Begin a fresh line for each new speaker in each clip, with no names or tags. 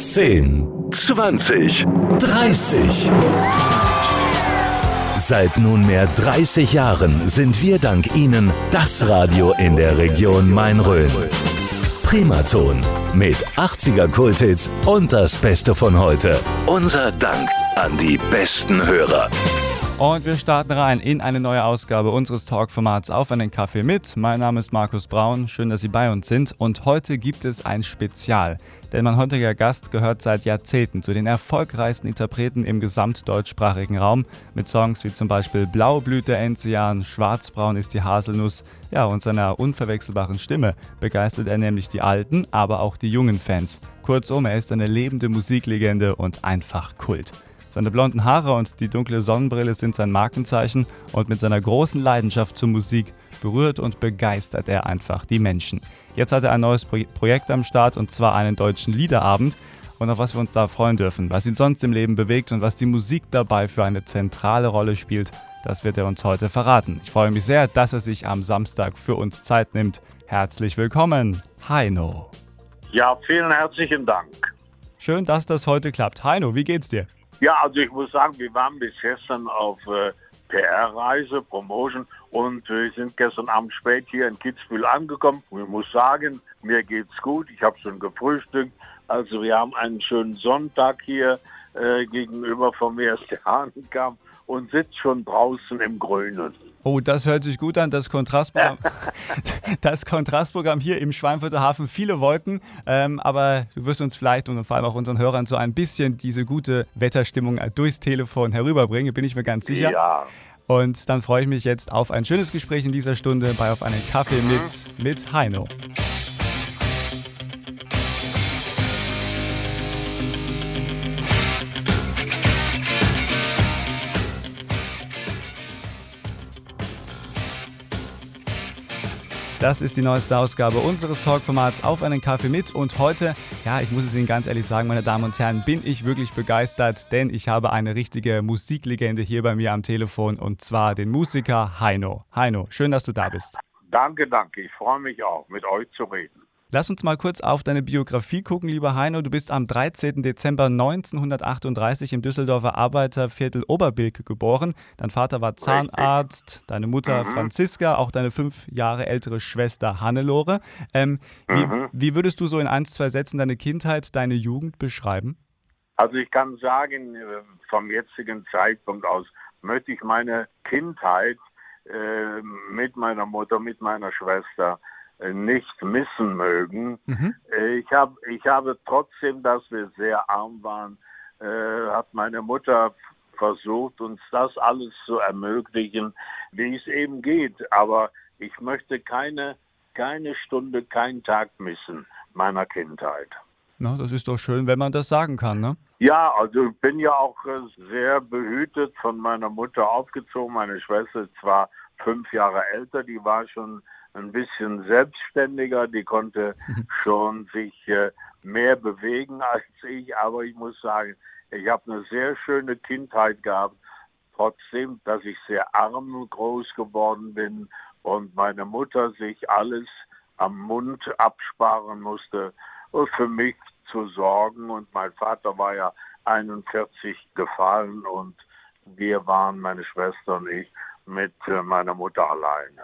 10, 20, 30. Seit nunmehr 30 Jahren sind wir dank Ihnen das Radio in der Region Main-Rhön. Primaton mit 80er Kulthits und das Beste von heute. Unser Dank an die besten Hörer.
Und wir starten rein in eine neue Ausgabe unseres Talk-Formats Auf einen Kaffee mit. Mein Name ist Markus Braun, schön, dass Sie bei uns sind. Und heute gibt es ein Spezial. Denn mein heutiger Gast gehört seit Jahrzehnten zu den erfolgreichsten Interpreten im gesamtdeutschsprachigen Raum. Mit Songs wie zum Beispiel Blau blüht der Enzian, Schwarzbraun ist die Haselnuss. Ja, und seiner unverwechselbaren Stimme begeistert er nämlich die alten, aber auch die jungen Fans. Kurzum, er ist eine lebende Musiklegende und einfach Kult. Seine blonden Haare und die dunkle Sonnenbrille sind sein Markenzeichen und mit seiner großen Leidenschaft zur Musik berührt und begeistert er einfach die Menschen. Jetzt hat er ein neues Pro Projekt am Start und zwar einen deutschen Liederabend und auf was wir uns da freuen dürfen, was ihn sonst im Leben bewegt und was die Musik dabei für eine zentrale Rolle spielt, das wird er uns heute verraten. Ich freue mich sehr, dass er sich am Samstag für uns Zeit nimmt. Herzlich willkommen, Heino.
Ja, vielen herzlichen Dank.
Schön, dass das heute klappt. Heino, wie geht's dir?
Ja, also ich muss sagen, wir waren bis gestern auf äh, PR-Reise, Promotion und wir sind gestern Abend spät hier in Kitzbühel angekommen. Ich muss sagen, mir geht's gut. Ich habe schon gefrühstückt. Also wir haben einen schönen Sonntag hier äh, gegenüber von mir, als der Hahn kam und sitzt schon draußen im Grünen.
Oh, das hört sich gut an. Das Kontrastprogramm, das Kontrastprogramm hier im Schweinfurter Hafen, viele Wolken. Ähm, aber du wirst uns vielleicht und vor allem auch unseren Hörern so ein bisschen diese gute Wetterstimmung durchs Telefon herüberbringen, bin ich mir ganz sicher.
Ja.
Und dann freue ich mich jetzt auf ein schönes Gespräch in dieser Stunde bei Auf einen Kaffee mit, mit Heino. Das ist die neueste Ausgabe unseres Talkformats Auf einen Kaffee mit. Und heute, ja, ich muss es Ihnen ganz ehrlich sagen, meine Damen und Herren, bin ich wirklich begeistert, denn ich habe eine richtige Musiklegende hier bei mir am Telefon und zwar den Musiker Heino. Heino, schön, dass du da bist.
Danke, danke. Ich freue mich auch, mit euch zu reden.
Lass uns mal kurz auf deine Biografie gucken, lieber Heino. Du bist am 13. Dezember 1938 im Düsseldorfer Arbeiterviertel Oberbilk geboren. Dein Vater war Zahnarzt, deine Mutter mhm. Franziska, auch deine fünf Jahre ältere Schwester Hannelore. Ähm, wie, mhm. wie würdest du so in ein, zwei Sätzen deine Kindheit, deine Jugend beschreiben?
Also ich kann sagen, äh, vom jetzigen Zeitpunkt aus möchte ich meine Kindheit äh, mit meiner Mutter, mit meiner Schwester, nicht missen mögen. Mhm. Ich, hab, ich habe trotzdem, dass wir sehr arm waren, äh, hat meine Mutter versucht, uns das alles zu ermöglichen, wie es eben geht. Aber ich möchte keine, keine Stunde, keinen Tag missen meiner Kindheit.
Na, das ist doch schön, wenn man das sagen kann, ne?
Ja, also ich bin ja auch äh, sehr behütet von meiner Mutter aufgezogen. Meine Schwester ist zwar fünf Jahre älter, die war schon ein bisschen selbstständiger, die konnte schon sich äh, mehr bewegen als ich, aber ich muss sagen, ich habe eine sehr schöne Kindheit gehabt, trotzdem, dass ich sehr arm groß geworden bin und meine Mutter sich alles am Mund absparen musste, für mich zu sorgen. Und mein Vater war ja 41 gefallen und wir waren, meine Schwester und ich, mit äh, meiner Mutter alleine.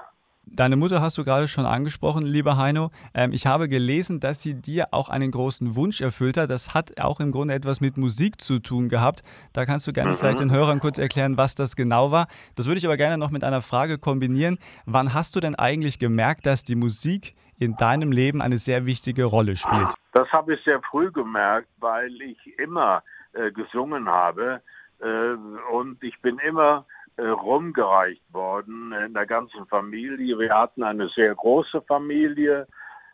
Deine Mutter hast du gerade schon angesprochen, lieber Heino. Ähm, ich habe gelesen, dass sie dir auch einen großen Wunsch erfüllt hat. Das hat auch im Grunde etwas mit Musik zu tun gehabt. Da kannst du gerne mhm. vielleicht den Hörern kurz erklären, was das genau war. Das würde ich aber gerne noch mit einer Frage kombinieren. Wann hast du denn eigentlich gemerkt, dass die Musik in deinem Leben eine sehr wichtige Rolle spielt?
Das habe ich sehr früh gemerkt, weil ich immer äh, gesungen habe. Äh, und ich bin immer rumgereicht worden in der ganzen Familie. Wir hatten eine sehr große Familie.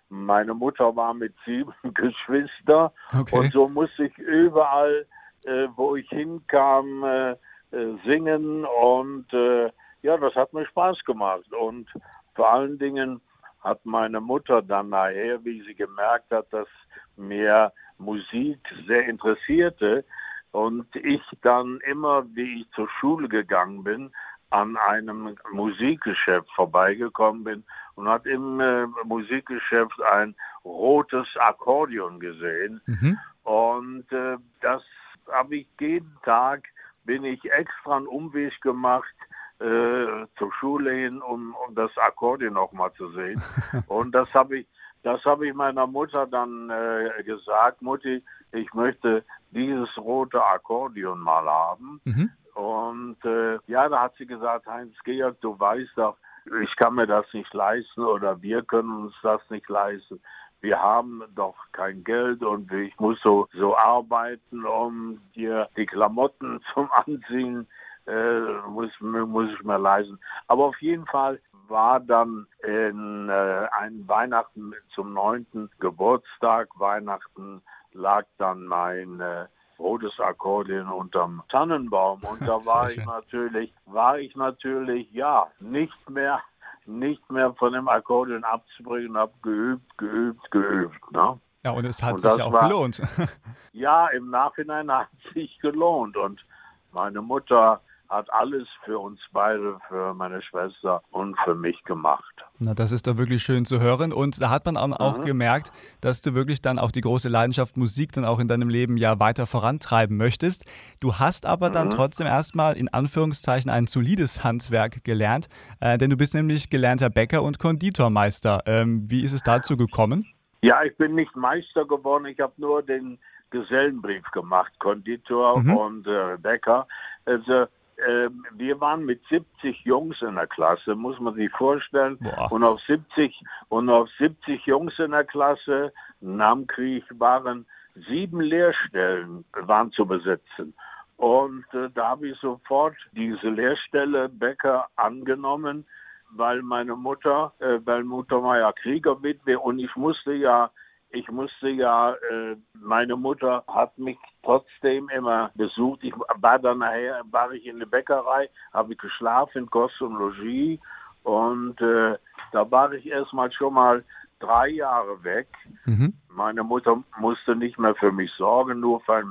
Meine Mutter war mit sieben Geschwistern okay. und so musste ich überall, äh, wo ich hinkam, äh, äh, singen und äh, ja, das hat mir Spaß gemacht und vor allen Dingen hat meine Mutter dann nachher, wie sie gemerkt hat, dass mir Musik sehr interessierte, und ich dann immer, wie ich zur Schule gegangen bin, an einem Musikgeschäft vorbeigekommen bin und hat im äh, Musikgeschäft ein rotes Akkordeon gesehen. Mhm. Und äh, das habe ich jeden Tag, bin ich extra einen Umweg gemacht äh, zur Schule hin, um, um das Akkordeon noch mal zu sehen. Und das habe ich, das habe ich meiner Mutter dann äh, gesagt, Mutti, ich möchte dieses rote Akkordeon mal haben. Mhm. Und äh, ja, da hat sie gesagt, Heinz Georg, du weißt doch, ich kann mir das nicht leisten oder wir können uns das nicht leisten. Wir haben doch kein Geld und ich muss so, so arbeiten, um dir die Klamotten zum Anziehen äh, muss, muss ich mir leisten. Aber auf jeden Fall war dann in äh, ein Weihnachten zum neunten Geburtstag, Weihnachten lag dann mein äh, rotes Akkordeon unterm Tannenbaum und da war ich natürlich, war ich natürlich, ja, nicht mehr nicht mehr von dem Akkordeon abzubringen, habe geübt, geübt, geübt. Ne?
Ja, und es hat und sich ja auch war, gelohnt.
ja, im Nachhinein hat es sich gelohnt und meine Mutter hat alles für uns beide, für meine Schwester und für mich gemacht.
Na, das ist doch wirklich schön zu hören. Und da hat man auch mhm. gemerkt, dass du wirklich dann auch die große Leidenschaft Musik dann auch in deinem Leben ja weiter vorantreiben möchtest. Du hast aber mhm. dann trotzdem erstmal in Anführungszeichen ein solides Handwerk gelernt, äh, denn du bist nämlich gelernter Bäcker und Konditormeister. Ähm, wie ist es dazu gekommen?
Ja, ich bin nicht Meister geworden. Ich habe nur den Gesellenbrief gemacht, Konditor mhm. und äh, Bäcker. Also äh, wir waren mit 70 Jungs in der Klasse, muss man sich vorstellen. Boah. Und auf 70 und auf 70 Jungs in der Klasse nach dem Krieg waren sieben Lehrstellen waren zu besetzen. Und äh, da habe ich sofort diese Lehrstelle Bäcker angenommen, weil meine Mutter, äh, weil Mutter war ja Kriegerwitwe und ich musste ja ich musste ja, äh, meine Mutter hat mich trotzdem immer besucht. Ich war dann nachher, war ich in der Bäckerei, habe ich geschlafen, Kost und Logis. Und äh, da war ich erstmal schon mal drei Jahre weg. Mhm. Meine Mutter musste nicht mehr für mich sorgen, nur für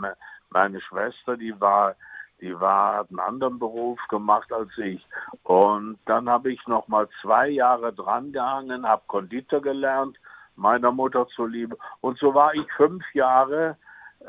meine Schwester, die war, die war, hat einen anderen Beruf gemacht als ich. Und dann habe ich noch mal zwei Jahre dran gehangen, habe Konditor gelernt meiner Mutter zuliebe. Und so war ich fünf Jahre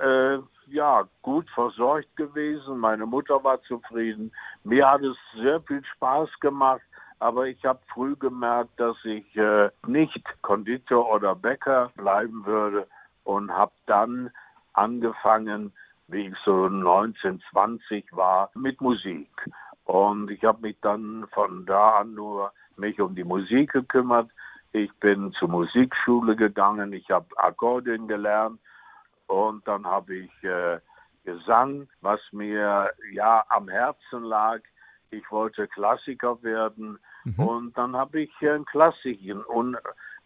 äh, ja, gut versorgt gewesen. Meine Mutter war zufrieden. Mir hat es sehr viel Spaß gemacht. Aber ich habe früh gemerkt, dass ich äh, nicht Konditor oder Bäcker bleiben würde und habe dann angefangen, wie ich so 19, 20 war, mit Musik. Und ich habe mich dann von da an nur mich um die Musik gekümmert. Ich bin zur Musikschule gegangen, ich habe Akkordeon gelernt und dann habe ich äh, Gesang, was mir ja am Herzen lag. Ich wollte Klassiker werden mhm. und dann habe ich äh, Klassiken und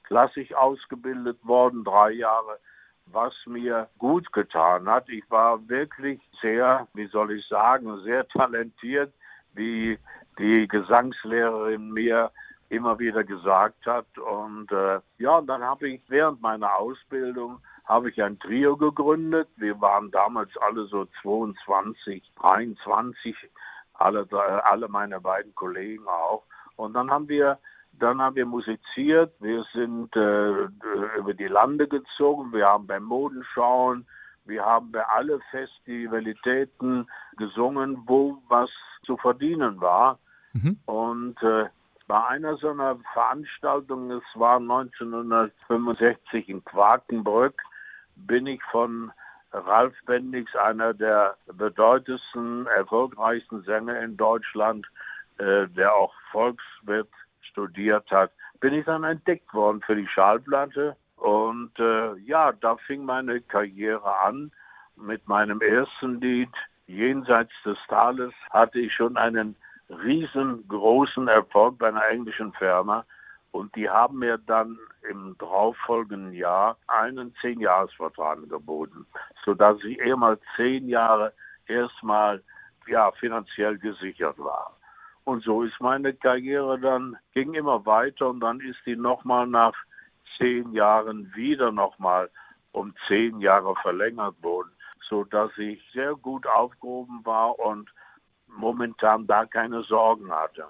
klassisch ausgebildet worden, drei Jahre, was mir gut getan hat. Ich war wirklich sehr, wie soll ich sagen, sehr talentiert, wie die Gesangslehrerin mir immer wieder gesagt hat. Und äh, ja, und dann habe ich während meiner Ausbildung habe ich ein Trio gegründet. Wir waren damals alle so 22, 23, alle, alle meine beiden Kollegen auch. Und dann haben wir dann haben wir musiziert, wir sind äh, über die Lande gezogen, wir haben beim Modenschauen, wir haben bei alle Festivalitäten gesungen, wo was zu verdienen war. Mhm. Und äh, bei einer so einer Veranstaltung, es war 1965 in Quakenbrück, bin ich von Ralf Bendix, einer der bedeutendsten, erfolgreichsten Sänger in Deutschland, äh, der auch Volkswirt studiert hat, bin ich dann entdeckt worden für die Schallplatte. Und äh, ja, da fing meine Karriere an mit meinem ersten Lied. Jenseits des Tales hatte ich schon einen riesengroßen Erfolg bei einer englischen Firma. Und die haben mir dann im darauffolgenden Jahr einen Zehn-Jahres-Vertrag geboten, sodass ich ehemals zehn Jahre erstmal ja, finanziell gesichert war. Und so ist meine Karriere dann, ging immer weiter und dann ist die nochmal nach zehn Jahren wieder nochmal um zehn Jahre verlängert worden, sodass ich sehr gut aufgehoben war und momentan da keine Sorgen hatte.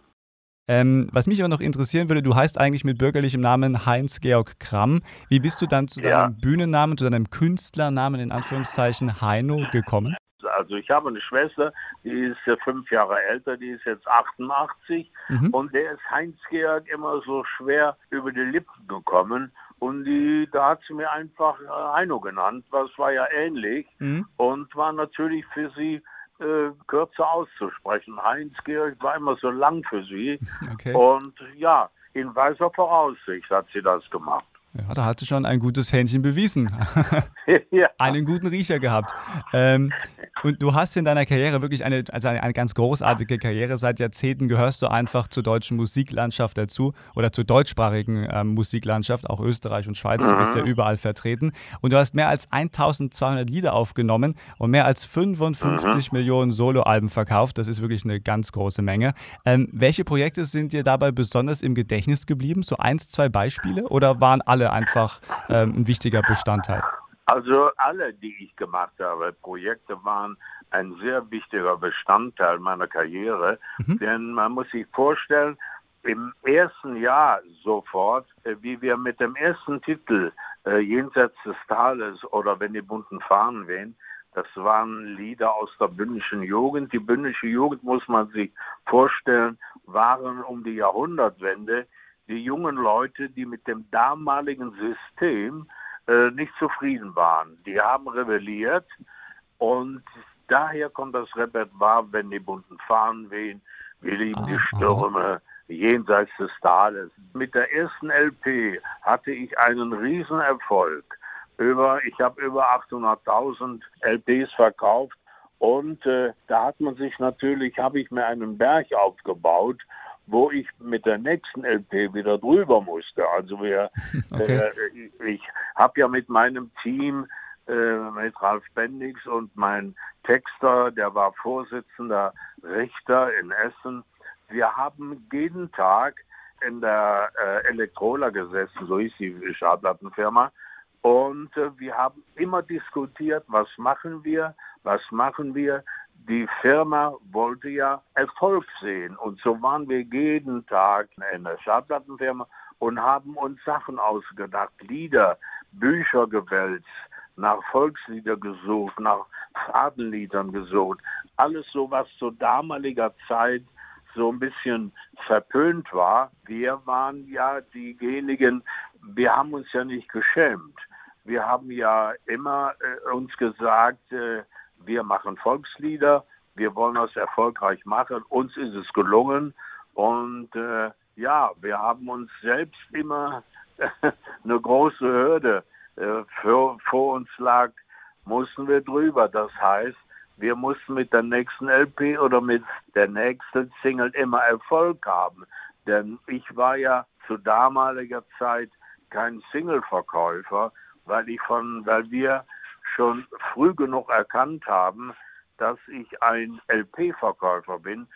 Ähm, was mich aber noch interessieren würde, du heißt eigentlich mit bürgerlichem Namen Heinz-Georg Kramm. Wie bist du dann zu deinem ja. Bühnennamen, zu deinem Künstlernamen in Anführungszeichen Heino gekommen?
Also ich habe eine Schwester, die ist fünf Jahre älter, die ist jetzt 88 mhm. und der ist Heinz-Georg immer so schwer über die Lippen gekommen. Und die, da hat sie mir einfach äh, Heino genannt, was war ja ähnlich mhm. und war natürlich für sie äh, kürzer auszusprechen. Heinz-Georg war immer so lang für sie. Okay. Und ja, in weiser Voraussicht hat sie das gemacht.
Ja, da hat sie schon ein gutes Händchen bewiesen. ja. Einen guten Riecher gehabt. Ähm, und du hast in deiner Karriere wirklich eine, also eine, eine, ganz großartige Karriere. Seit Jahrzehnten gehörst du einfach zur deutschen Musiklandschaft dazu oder zur deutschsprachigen ähm, Musiklandschaft, auch Österreich und Schweiz. Du bist ja mhm. überall vertreten. Und du hast mehr als 1200 Lieder aufgenommen und mehr als 55 mhm. Millionen Soloalben verkauft. Das ist wirklich eine ganz große Menge. Ähm, welche Projekte sind dir dabei besonders im Gedächtnis geblieben? So eins, zwei Beispiele? Oder waren alle einfach ähm, ein wichtiger Bestandteil?
Also alle, die ich gemacht habe, Projekte waren ein sehr wichtiger Bestandteil meiner Karriere, mhm. denn man muss sich vorstellen, im ersten Jahr sofort, äh, wie wir mit dem ersten Titel äh, Jenseits des Tales oder Wenn die bunten Fahnen wehen, das waren Lieder aus der bündischen Jugend. Die bündische Jugend, muss man sich vorstellen, waren um die Jahrhundertwende die jungen Leute, die mit dem damaligen System äh, nicht zufrieden waren. Die haben rebelliert und daher kommt das Repertoire, wenn die bunten Fahnen wehen, wir lieben ah, die Stürme, jenseits des Tales. Mit der ersten LP hatte ich einen Riesenerfolg. Über, ich habe über 800.000 LPs verkauft und äh, da hat man sich natürlich, habe ich mir einen Berg aufgebaut wo ich mit der nächsten LP wieder drüber musste. Also wir, okay. äh, ich habe ja mit meinem Team, äh, mit Ralf Bendix und mein Texter, der war Vorsitzender Richter in Essen, wir haben jeden Tag in der äh, Elektrola gesessen, so ist die Schallplattenfirma, und äh, wir haben immer diskutiert, was machen wir, was machen wir, die Firma wollte ja Erfolg sehen. Und so waren wir jeden Tag in der Schallplattenfirma und haben uns Sachen ausgedacht, Lieder, Bücher gewälzt, nach Volkslieder gesucht, nach Fadenliedern gesucht. Alles so, was zu damaliger Zeit so ein bisschen verpönt war. Wir waren ja diejenigen, wir haben uns ja nicht geschämt. Wir haben ja immer äh, uns gesagt, äh, wir machen Volkslieder, wir wollen das erfolgreich machen, uns ist es gelungen und äh, ja, wir haben uns selbst immer eine große Hürde äh, für, vor uns lag, mussten wir drüber. Das heißt, wir mussten mit der nächsten LP oder mit der nächsten Single immer Erfolg haben. Denn ich war ja zu damaliger Zeit kein Single-Verkäufer, weil ich von, weil wir schon früh genug erkannt haben, dass ich ein LP-Verkäufer bin,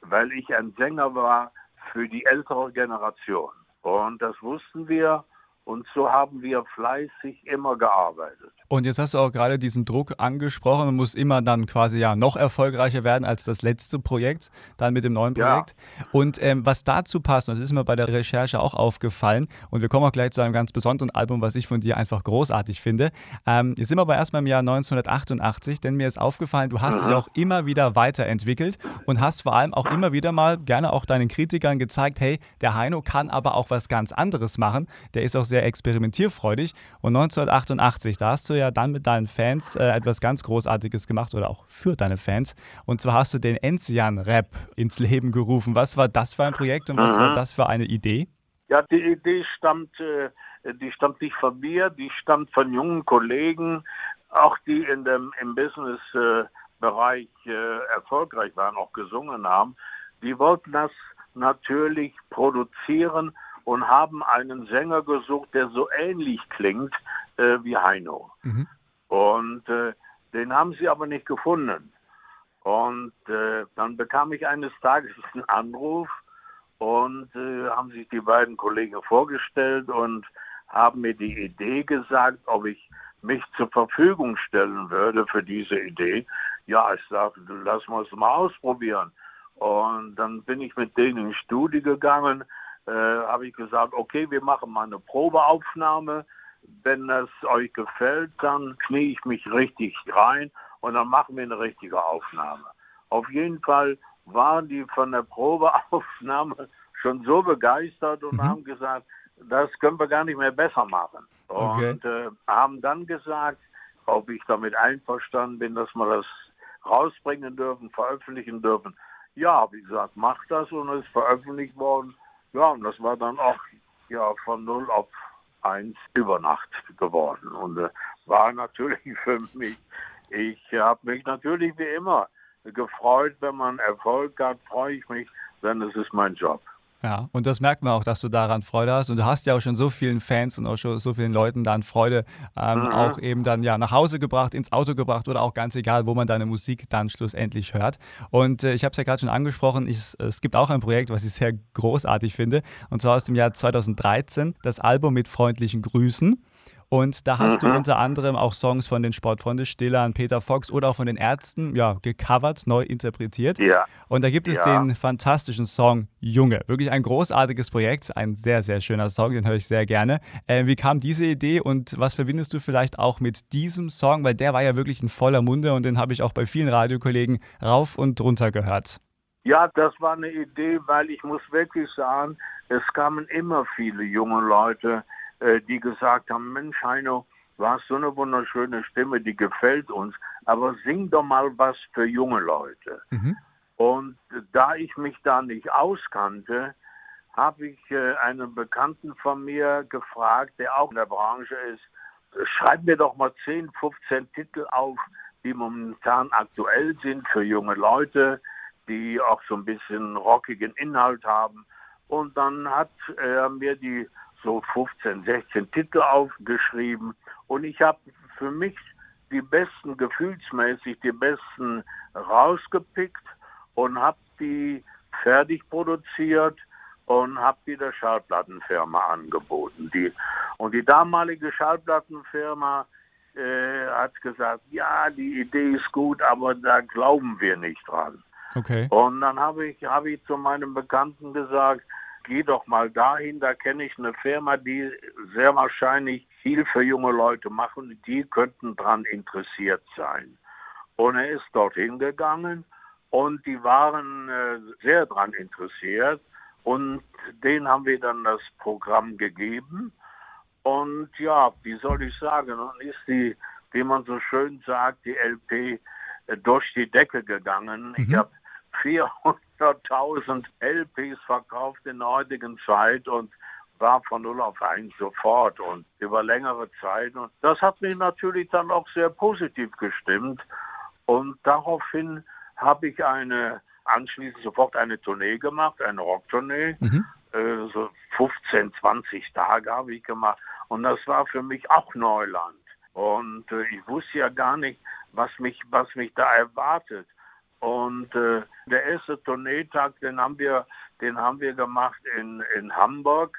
weil ich ein Sänger war für die ältere Generation. Und das wussten wir und so haben wir fleißig immer gearbeitet.
Und jetzt hast du auch gerade diesen Druck angesprochen. Man muss immer dann quasi ja noch erfolgreicher werden als das letzte Projekt, dann mit dem neuen Projekt. Ja. Und ähm, was dazu passt, und das ist mir bei der Recherche auch aufgefallen, und wir kommen auch gleich zu einem ganz besonderen Album, was ich von dir einfach großartig finde. Ähm, jetzt sind wir aber erstmal im Jahr 1988, denn mir ist aufgefallen, du hast dich auch immer wieder weiterentwickelt und hast vor allem auch immer wieder mal gerne auch deinen Kritikern gezeigt, hey, der Heino kann aber auch was ganz anderes machen. Der ist auch sehr sehr experimentierfreudig. Und 1988, da hast du ja dann mit deinen Fans äh, etwas ganz Großartiges gemacht oder auch für deine Fans. Und zwar hast du den Enzian-Rap ins Leben gerufen. Was war das für ein Projekt und was mhm. war das für eine Idee?
Ja, die Idee stammt, äh, die stammt nicht von mir, die stammt von jungen Kollegen, auch die in dem, im Business-Bereich äh, erfolgreich waren, auch gesungen haben. Die wollten das natürlich produzieren und haben einen Sänger gesucht, der so ähnlich klingt äh, wie Heino. Mhm. Und äh, den haben sie aber nicht gefunden. Und äh, dann bekam ich eines Tages einen Anruf und äh, haben sich die beiden Kollegen vorgestellt und haben mir die Idee gesagt, ob ich mich zur Verfügung stellen würde für diese Idee. Ja, ich sagte, lass uns mal ausprobieren. Und dann bin ich mit denen ins Studio gegangen, äh, habe ich gesagt, okay, wir machen mal eine Probeaufnahme. Wenn das euch gefällt, dann knie ich mich richtig rein und dann machen wir eine richtige Aufnahme. Auf jeden Fall waren die von der Probeaufnahme schon so begeistert und mhm. haben gesagt, das können wir gar nicht mehr besser machen. Okay. Und äh, haben dann gesagt, ob ich damit einverstanden bin, dass wir das rausbringen dürfen, veröffentlichen dürfen. Ja, habe ich gesagt, mach das und es ist veröffentlicht worden. Ja, und das war dann auch ja, von 0 auf 1 über Nacht geworden. Und äh, war natürlich für mich, ich habe mich natürlich wie immer gefreut, wenn man Erfolg hat, freue ich mich, denn es ist mein Job.
Ja, und das merkt man auch, dass du daran Freude hast. Und du hast ja auch schon so vielen Fans und auch schon so vielen Leuten dann Freude ähm, mhm. auch eben dann ja nach Hause gebracht, ins Auto gebracht oder auch ganz egal, wo man deine Musik dann schlussendlich hört. Und äh, ich habe es ja gerade schon angesprochen, ich, es gibt auch ein Projekt, was ich sehr großartig finde, und zwar aus dem Jahr 2013, das Album mit freundlichen Grüßen. Und da hast mhm. du unter anderem auch Songs von den Sportfreunde Stillern, Peter Fox oder auch von den Ärzten, ja, gecovert, neu interpretiert. Ja. Und da gibt es ja. den fantastischen Song Junge. Wirklich ein großartiges Projekt, ein sehr, sehr schöner Song, den höre ich sehr gerne. Äh, wie kam diese Idee und was verbindest du vielleicht auch mit diesem Song? Weil der war ja wirklich in voller Munde und den habe ich auch bei vielen Radiokollegen rauf und runter gehört.
Ja, das war eine Idee, weil ich muss wirklich sagen, es kamen immer viele junge Leute, äh, die gesagt haben, Mensch Heino, du hast so eine wunderschöne Stimme, die gefällt uns, aber sing doch mal was für junge Leute. Mhm. Und da ich mich da nicht auskannte, habe ich äh, einen Bekannten von mir gefragt, der auch in der Branche ist, schreib mir doch mal 10, 15 Titel auf, die momentan aktuell sind für junge Leute, die auch so ein bisschen rockigen Inhalt haben. Und dann hat er mir die so 15, 16 Titel aufgeschrieben und ich habe für mich die besten, gefühlsmäßig die besten rausgepickt und habe die fertig produziert und habe die der Schallplattenfirma angeboten. Die, und die damalige Schallplattenfirma äh, hat gesagt, ja, die Idee ist gut, aber da glauben wir nicht dran. Okay. Und dann habe ich, hab ich zu meinem Bekannten gesagt, geh doch mal dahin, da kenne ich eine Firma, die sehr wahrscheinlich viel für junge Leute machen, die könnten daran interessiert sein. Und er ist dorthin gegangen und die waren äh, sehr daran interessiert und denen haben wir dann das Programm gegeben. Und ja, wie soll ich sagen, dann ist die, wie man so schön sagt, die LP äh, durch die Decke gegangen. Mhm. Ich habe 400.000 LPs verkauft in der heutigen Zeit und war von 0 auf 1 sofort und über längere Zeit. Und das hat mich natürlich dann auch sehr positiv gestimmt. Und daraufhin habe ich eine, anschließend sofort eine Tournee gemacht, eine Rocktournee. Mhm. Äh, so 15, 20 Tage habe ich gemacht. Und das war für mich auch Neuland. Und äh, ich wusste ja gar nicht, was mich, was mich da erwartet. Und äh, der erste Tourneetag, den haben wir, den haben wir gemacht in, in Hamburg.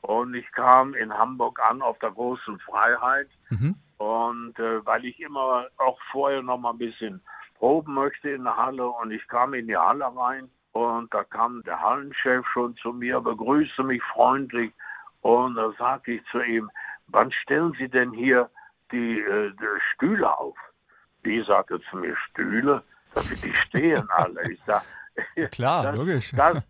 Und ich kam in Hamburg an auf der großen Freiheit. Mhm. Und äh, weil ich immer auch vorher noch mal ein bisschen proben möchte in der Halle und ich kam in die Halle rein und da kam der Hallenchef schon zu mir, begrüßte mich freundlich und da sagte ich zu ihm, wann stellen Sie denn hier die, äh, die Stühle auf? Die sagte zu mir, Stühle? Die stehen alle. Ich sag,
Klar, das, logisch.
Das,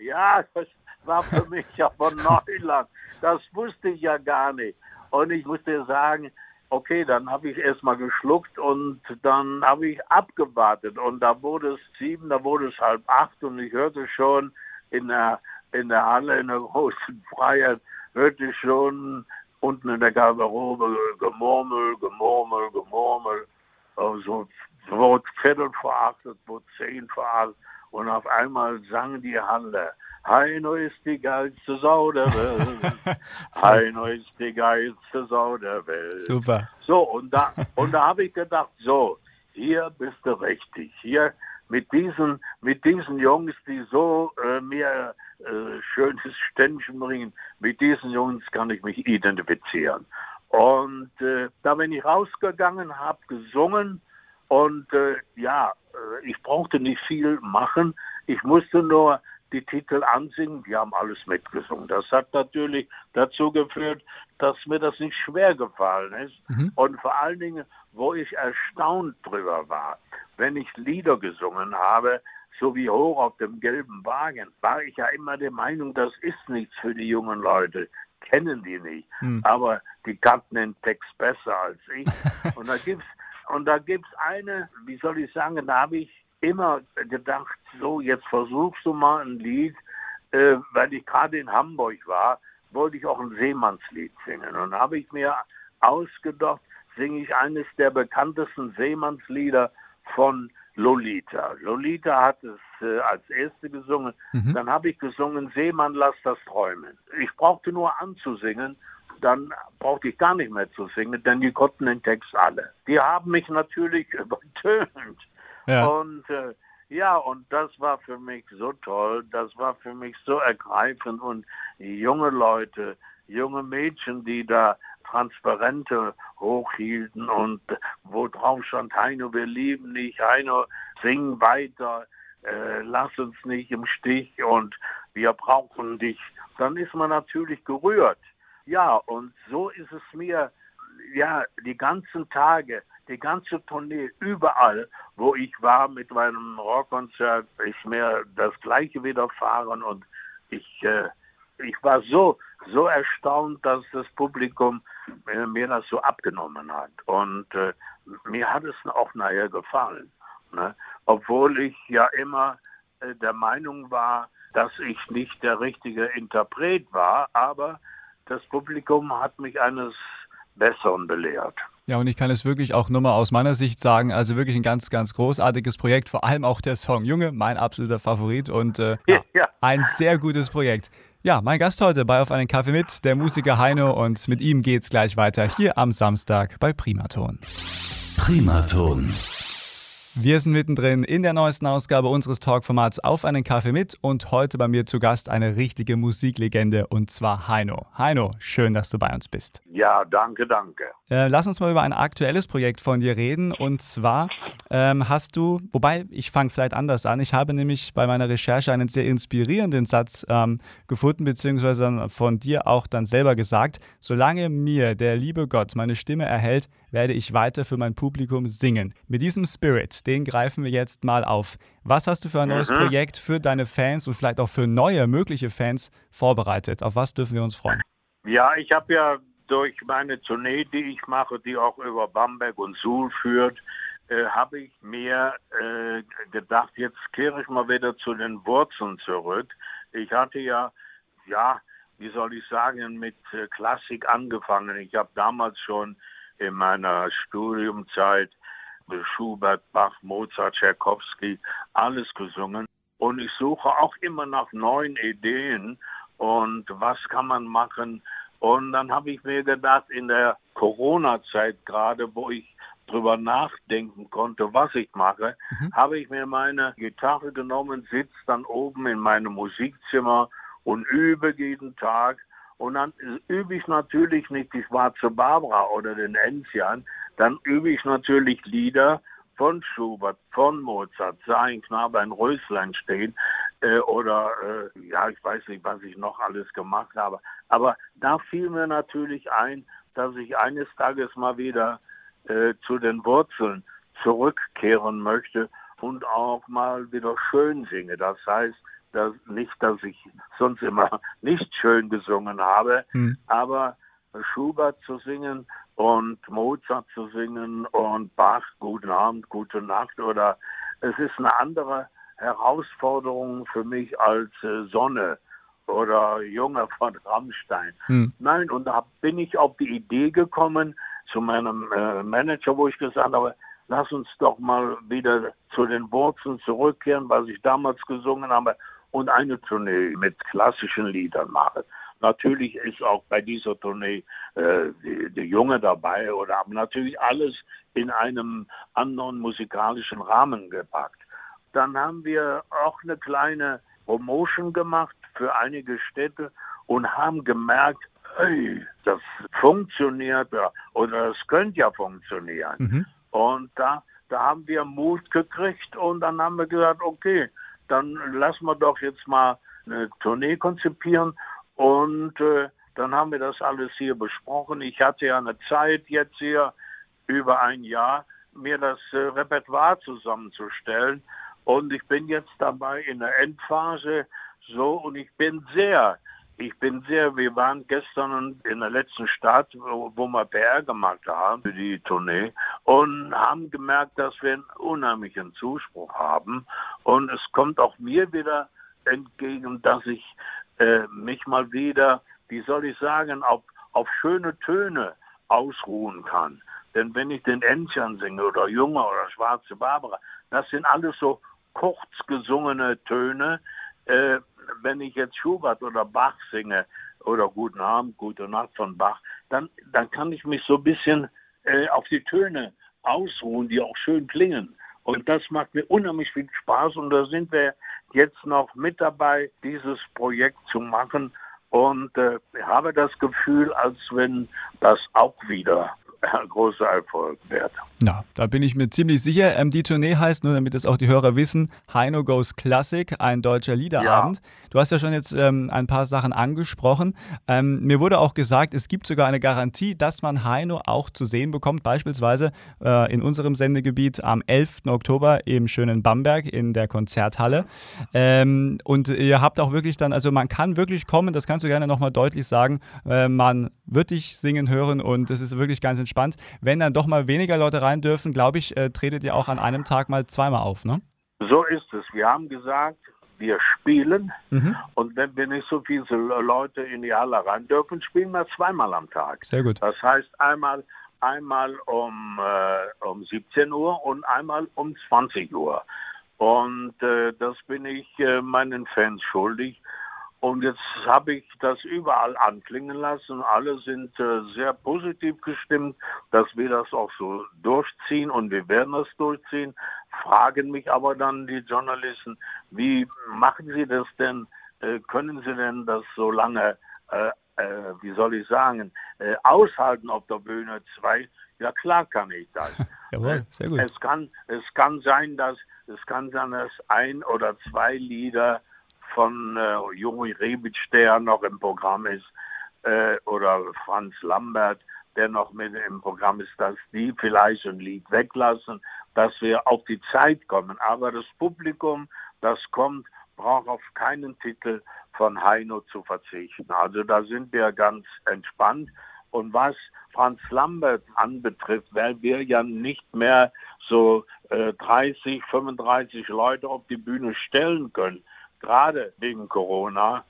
ja, das war für mich aber Neuland. Das wusste ich ja gar nicht. Und ich musste sagen, okay, dann habe ich erstmal geschluckt und dann habe ich abgewartet. Und da wurde es sieben, da wurde es halb acht und ich hörte schon in der, in der Halle, in der großen Freiheit, hörte ich schon unten in der Garderobe Gemurmel, Gemurmel, Gemurmel. So wurde Viertel vor acht, es wurde zehn vor acht und auf einmal sang die Halle, Heino ist die geilste Sau der Welt. Heino ist die geilste Sau der Welt.
Super.
So, und da, und da habe ich gedacht, so, hier bist du richtig. Hier mit diesen, mit diesen Jungs, die so äh, mir äh, schönes Ständchen bringen, mit diesen Jungs kann ich mich identifizieren. Und äh, da bin ich rausgegangen, habe gesungen und äh, ja, äh, ich brauchte nicht viel machen. Ich musste nur die Titel ansingen, die haben alles mitgesungen. Das hat natürlich dazu geführt, dass mir das nicht schwer gefallen ist. Mhm. Und vor allen Dingen, wo ich erstaunt drüber war, wenn ich Lieder gesungen habe, so wie hoch auf dem gelben Wagen, war ich ja immer der Meinung, das ist nichts für die jungen Leute. Kennen die nicht. Mhm. Aber die kannten den Text besser als ich. und da gibt's und da gibt's eine, wie soll ich sagen, da habe ich immer gedacht, so jetzt versuchst du mal ein Lied, äh, weil ich gerade in Hamburg war, wollte ich auch ein Seemannslied singen. Und habe ich mir ausgedacht, singe ich eines der bekanntesten Seemannslieder von Lolita. Lolita hat es äh, als erste gesungen. Mhm. Dann habe ich gesungen, Seemann, lass das träumen. Ich brauchte nur anzusingen, dann brauchte ich gar nicht mehr zu singen, denn die konnten den Text alle. Die haben mich natürlich übertönt. Ja. Und äh, ja, und das war für mich so toll, das war für mich so ergreifend und junge Leute, junge Mädchen, die da Transparente hochhielten und wo drauf stand, Heino, wir lieben dich, Heino, sing weiter, äh, lass uns nicht im Stich und wir brauchen dich, dann ist man natürlich gerührt. Ja, und so ist es mir, ja, die ganzen Tage die ganze Tournee, überall, wo ich war mit meinem Rockkonzert, ist mir das Gleiche widerfahren und ich, äh, ich war so, so erstaunt, dass das Publikum äh, mir das so abgenommen hat. Und äh, mir hat es auch nachher gefallen. Ne? Obwohl ich ja immer äh, der Meinung war, dass ich nicht der richtige Interpret war, aber das Publikum hat mich eines Besseren belehrt.
Ja, und ich kann es wirklich auch nur mal aus meiner Sicht sagen, also wirklich ein ganz, ganz großartiges Projekt, vor allem auch der Song Junge, mein absoluter Favorit und äh, ja, ja. ein sehr gutes Projekt. Ja, mein Gast heute bei Auf einen Kaffee mit, der Musiker Heino und mit ihm geht's gleich weiter hier am Samstag bei Primaton.
Primaton.
Wir sind mittendrin in der neuesten Ausgabe unseres Talkformats Auf einen Kaffee mit und heute bei mir zu Gast eine richtige Musiklegende und zwar Heino. Heino, schön, dass du bei uns bist.
Ja, danke, danke.
Äh, lass uns mal über ein aktuelles Projekt von dir reden und zwar ähm, hast du, wobei ich fange vielleicht anders an, ich habe nämlich bei meiner Recherche einen sehr inspirierenden Satz ähm, gefunden, beziehungsweise von dir auch dann selber gesagt, solange mir der liebe Gott meine Stimme erhält, werde ich weiter für mein Publikum singen. Mit diesem Spirit, den greifen wir jetzt mal auf. Was hast du für ein neues mhm. Projekt für deine Fans und vielleicht auch für neue mögliche Fans vorbereitet? Auf was dürfen wir uns freuen?
Ja, ich habe ja durch meine Tournee, die ich mache, die auch über Bamberg und Suhl führt, äh, habe ich mir äh, gedacht, jetzt kehre ich mal wieder zu den Wurzeln zurück. Ich hatte ja, ja, wie soll ich sagen, mit äh, Klassik angefangen. Ich habe damals schon in meiner Studiumzeit Schubert, Bach, Mozart, Tchaikovsky, alles gesungen. Und ich suche auch immer nach neuen Ideen und was kann man machen. Und dann habe ich mir gedacht, in der Corona-Zeit gerade, wo ich drüber nachdenken konnte, was ich mache, mhm. habe ich mir meine Gitarre genommen, sitze dann oben in meinem Musikzimmer und übe jeden Tag und dann übe ich natürlich nicht die Schwarze Barbara oder den Enzian, dann übe ich natürlich Lieder von Schubert, von Mozart, sah ein Knabe ein Röslein stehen äh, oder äh, ja, ich weiß nicht, was ich noch alles gemacht habe. Aber da fiel mir natürlich ein, dass ich eines Tages mal wieder äh, zu den Wurzeln zurückkehren möchte und auch mal wieder schön singe. Das heißt, dass, nicht, dass ich sonst immer nicht schön gesungen habe, hm. aber Schubert zu singen und Mozart zu singen und Bach, guten Abend, gute Nacht oder es ist eine andere Herausforderung für mich als äh, Sonne oder Junge von Rammstein. Hm. Nein, und da bin ich auf die Idee gekommen zu meinem äh, Manager, wo ich gesagt habe, lass uns doch mal wieder zu den Wurzeln zurückkehren, was ich damals gesungen habe und eine Tournee mit klassischen Liedern mache. Natürlich ist auch bei dieser Tournee äh, die, die Junge dabei oder haben natürlich alles in einem anderen musikalischen Rahmen gepackt. Dann haben wir auch eine kleine Promotion gemacht für einige Städte und haben gemerkt, hey, das funktioniert ja, oder es könnte ja funktionieren. Mhm. Und da, da haben wir Mut gekriegt und dann haben wir gesagt, okay, dann lassen wir doch jetzt mal eine Tournee konzipieren und äh, dann haben wir das alles hier besprochen. Ich hatte ja eine Zeit jetzt hier über ein Jahr, mir das äh, Repertoire zusammenzustellen. Und ich bin jetzt dabei in der Endphase so und ich bin sehr, ich bin sehr, wir waren gestern in der letzten Stadt, wo, wir PR gemacht haben für die Tournee und haben gemerkt, dass wir einen unheimlichen Zuspruch haben. Und es kommt auch mir wieder entgegen, dass ich äh, mich mal wieder, wie soll ich sagen, auf, auf schöne Töne ausruhen kann. Denn wenn ich den Entchen singe oder Junge oder Schwarze Barbara, das sind alles so kurz gesungene Töne. Äh, wenn ich jetzt Schubert oder Bach singe oder Guten Abend, Gute Nacht von Bach, dann, dann kann ich mich so ein bisschen äh, auf die Töne ausruhen, die auch schön klingen. Und das macht mir unheimlich viel Spaß und da sind wir jetzt noch mit dabei, dieses Projekt zu machen und äh, habe das Gefühl, als wenn das auch wieder großer Erfolg wird.
Ja, da bin ich mir ziemlich sicher. Ähm, die Tournee heißt, nur damit es auch die Hörer wissen, Heino Goes Classic, ein deutscher Liederabend. Ja. Du hast ja schon jetzt ähm, ein paar Sachen angesprochen. Ähm, mir wurde auch gesagt, es gibt sogar eine Garantie, dass man Heino auch zu sehen bekommt, beispielsweise äh, in unserem Sendegebiet am 11. Oktober im schönen Bamberg in der Konzerthalle. Ähm, und ihr habt auch wirklich dann, also man kann wirklich kommen, das kannst du gerne nochmal deutlich sagen, äh, man wird dich singen hören und es ist wirklich ganz entspannt. Wenn dann doch mal weniger Leute rein dürfen, glaube ich, äh, tretet ihr auch an einem Tag mal zweimal auf, ne?
So ist es. Wir haben gesagt, wir spielen mhm. und wenn wir nicht so viele Leute in die Halle rein dürfen, spielen wir zweimal am Tag.
Sehr gut.
Das heißt einmal einmal um, äh, um 17 Uhr und einmal um 20 Uhr. Und äh, das bin ich äh, meinen Fans schuldig. Und jetzt habe ich das überall anklingen lassen. Alle sind äh, sehr positiv gestimmt, dass wir das auch so durchziehen und wir werden das durchziehen. Fragen mich aber dann die Journalisten, wie machen Sie das denn? Äh, können Sie denn das so lange, äh, äh wie soll ich sagen, äh, aushalten auf der Bühne? Zwei, ja klar kann ich das.
Jawohl, sehr gut.
Es kann, es kann sein, dass es kann sein, dass ein oder zwei Lieder von äh, Juri Rebic, der noch im Programm ist, äh, oder Franz Lambert, der noch mit im Programm ist, dass die vielleicht ein Lied weglassen, dass wir auf die Zeit kommen. Aber das Publikum, das kommt, braucht auf keinen Titel von Heino zu verzichten. Also da sind wir ganz entspannt. Und was Franz Lambert anbetrifft, weil wir ja nicht mehr so äh, 30, 35 Leute auf die Bühne stellen können, gerade wegen Corona.